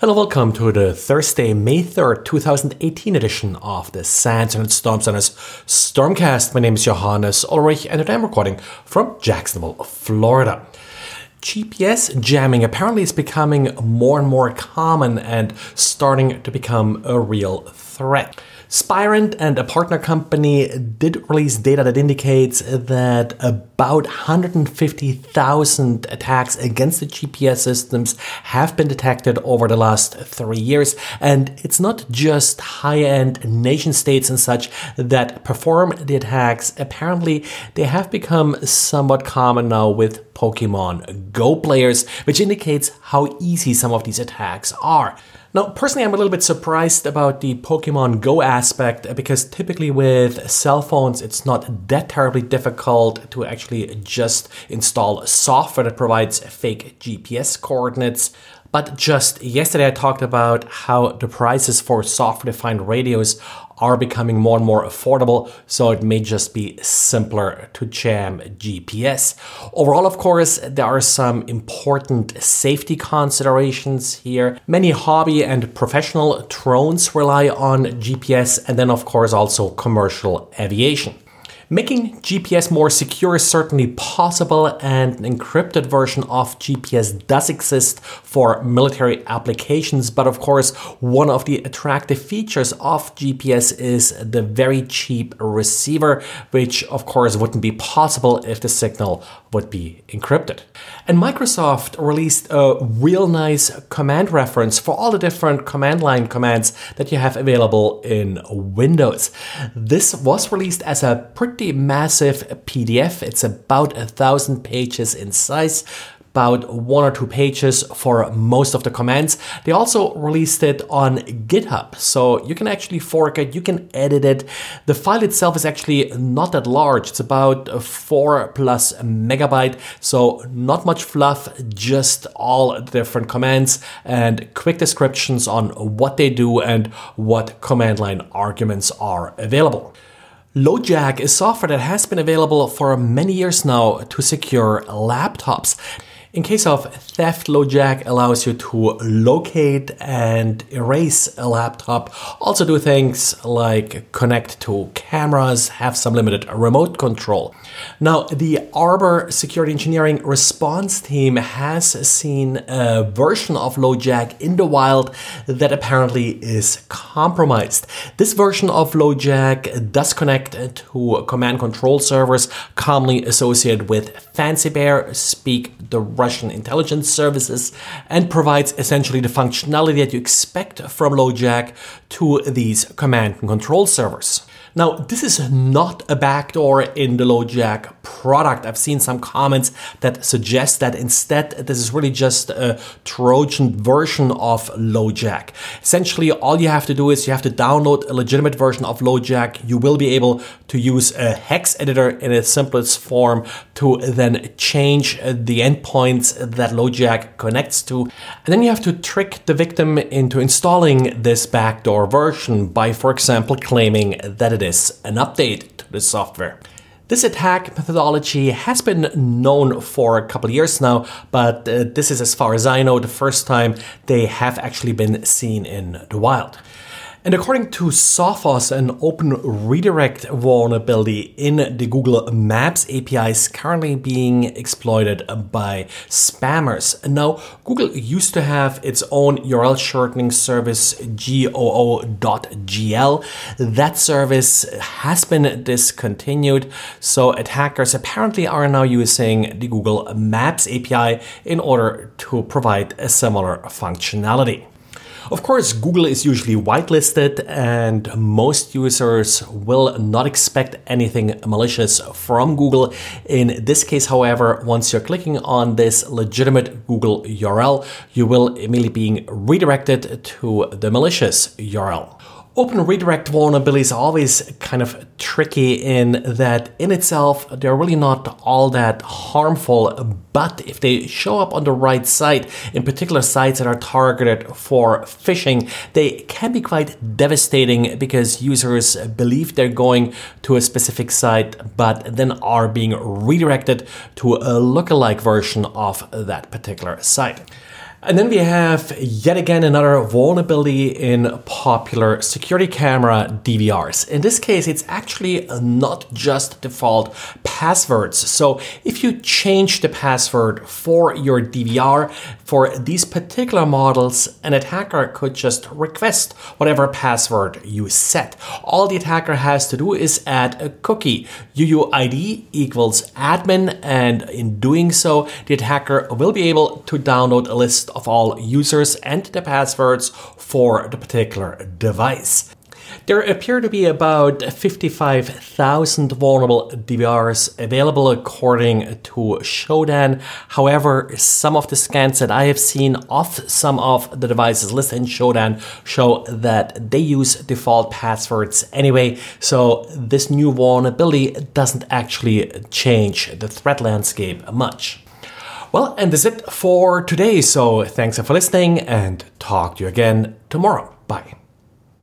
Hello, welcome to the Thursday, May 3rd, 2018 edition of the SANS Internet Storm Center's Stormcast. My name is Johannes Ulrich and I'm recording from Jacksonville, Florida. GPS jamming apparently is becoming more and more common and starting to become a real threat. Spirent and a partner company did release data that indicates that about 150,000 attacks against the GPS systems have been detected over the last three years. And it's not just high end nation states and such that perform the attacks. Apparently, they have become somewhat common now with Pokemon Go players, which indicates how easy some of these attacks are. Now, personally, I'm a little bit surprised about the Pokemon Go aspect uh, because typically with cell phones, it's not that terribly difficult to actually just install software that provides fake GPS coordinates. But just yesterday, I talked about how the prices for software defined radios are becoming more and more affordable, so it may just be simpler to jam GPS. Overall, of course, there are some important safety considerations here. Many hobby and professional drones rely on GPS, and then, of course, also commercial aviation. Making GPS more secure is certainly possible, and an encrypted version of GPS does exist for military applications. But of course, one of the attractive features of GPS is the very cheap receiver, which of course wouldn't be possible if the signal would be encrypted. And Microsoft released a real nice command reference for all the different command line commands that you have available in Windows. This was released as a pretty massive PDF. It's about a thousand pages in size about one or two pages for most of the commands. They also released it on GitHub, so you can actually fork it, you can edit it. The file itself is actually not that large, it's about four plus megabyte, so not much fluff, just all different commands and quick descriptions on what they do and what command line arguments are available. LoJack is software that has been available for many years now to secure laptops. In case of theft, LoJack allows you to locate and erase a laptop. Also do things like connect to cameras, have some limited remote control. Now, the Arbor Security Engineering response team has seen a version of LoJack in the wild that apparently is compromised. This version of LoJack does connect to command control servers commonly associated with Fancy Bear, speak the Russian intelligence services, and provides essentially the functionality that you expect from LoJack to these command and control servers. Now, this is not a backdoor in the LoJack product. I've seen some comments that suggest that instead this is really just a Trojan version of LoJack. Essentially, all you have to do is you have to download a legitimate version of LoJack. You will be able to use a hex editor in its simplest form to then change the endpoints that LoJack connects to. And then you have to trick the victim into installing this backdoor version by, for example, claiming that it is an update to the software. This attack methodology has been known for a couple of years now, but uh, this is, as far as I know, the first time they have actually been seen in the wild. And according to Sophos, an open redirect vulnerability in the Google Maps API is currently being exploited by spammers. Now, Google used to have its own URL shortening service, GOO.gl. That service has been discontinued, so attackers apparently are now using the Google Maps API in order to provide a similar functionality. Of course, Google is usually whitelisted, and most users will not expect anything malicious from Google. In this case, however, once you're clicking on this legitimate Google URL, you will immediately be redirected to the malicious URL. Open redirect vulnerabilities are always kind of tricky in that in itself they're really not all that harmful, but if they show up on the right site, in particular sites that are targeted for phishing, they can be quite devastating because users believe they're going to a specific site but then are being redirected to a lookalike version of that particular site. And then we have yet again another vulnerability in popular security camera DVRs. In this case, it's actually not just default passwords. So if you change the password for your DVR for these particular models, an attacker could just request whatever password you set. All the attacker has to do is add a cookie. UUID equals admin, and in doing so, the attacker will be able to download a list of all users and the passwords for the particular device. There appear to be about 55,000 vulnerable DVRs available according to Shodan. However, some of the scans that I have seen of some of the devices listed in Shodan show that they use default passwords anyway, so this new vulnerability doesn't actually change the threat landscape much. Well, and that's it for today. So thanks for listening and talk to you again tomorrow. Bye.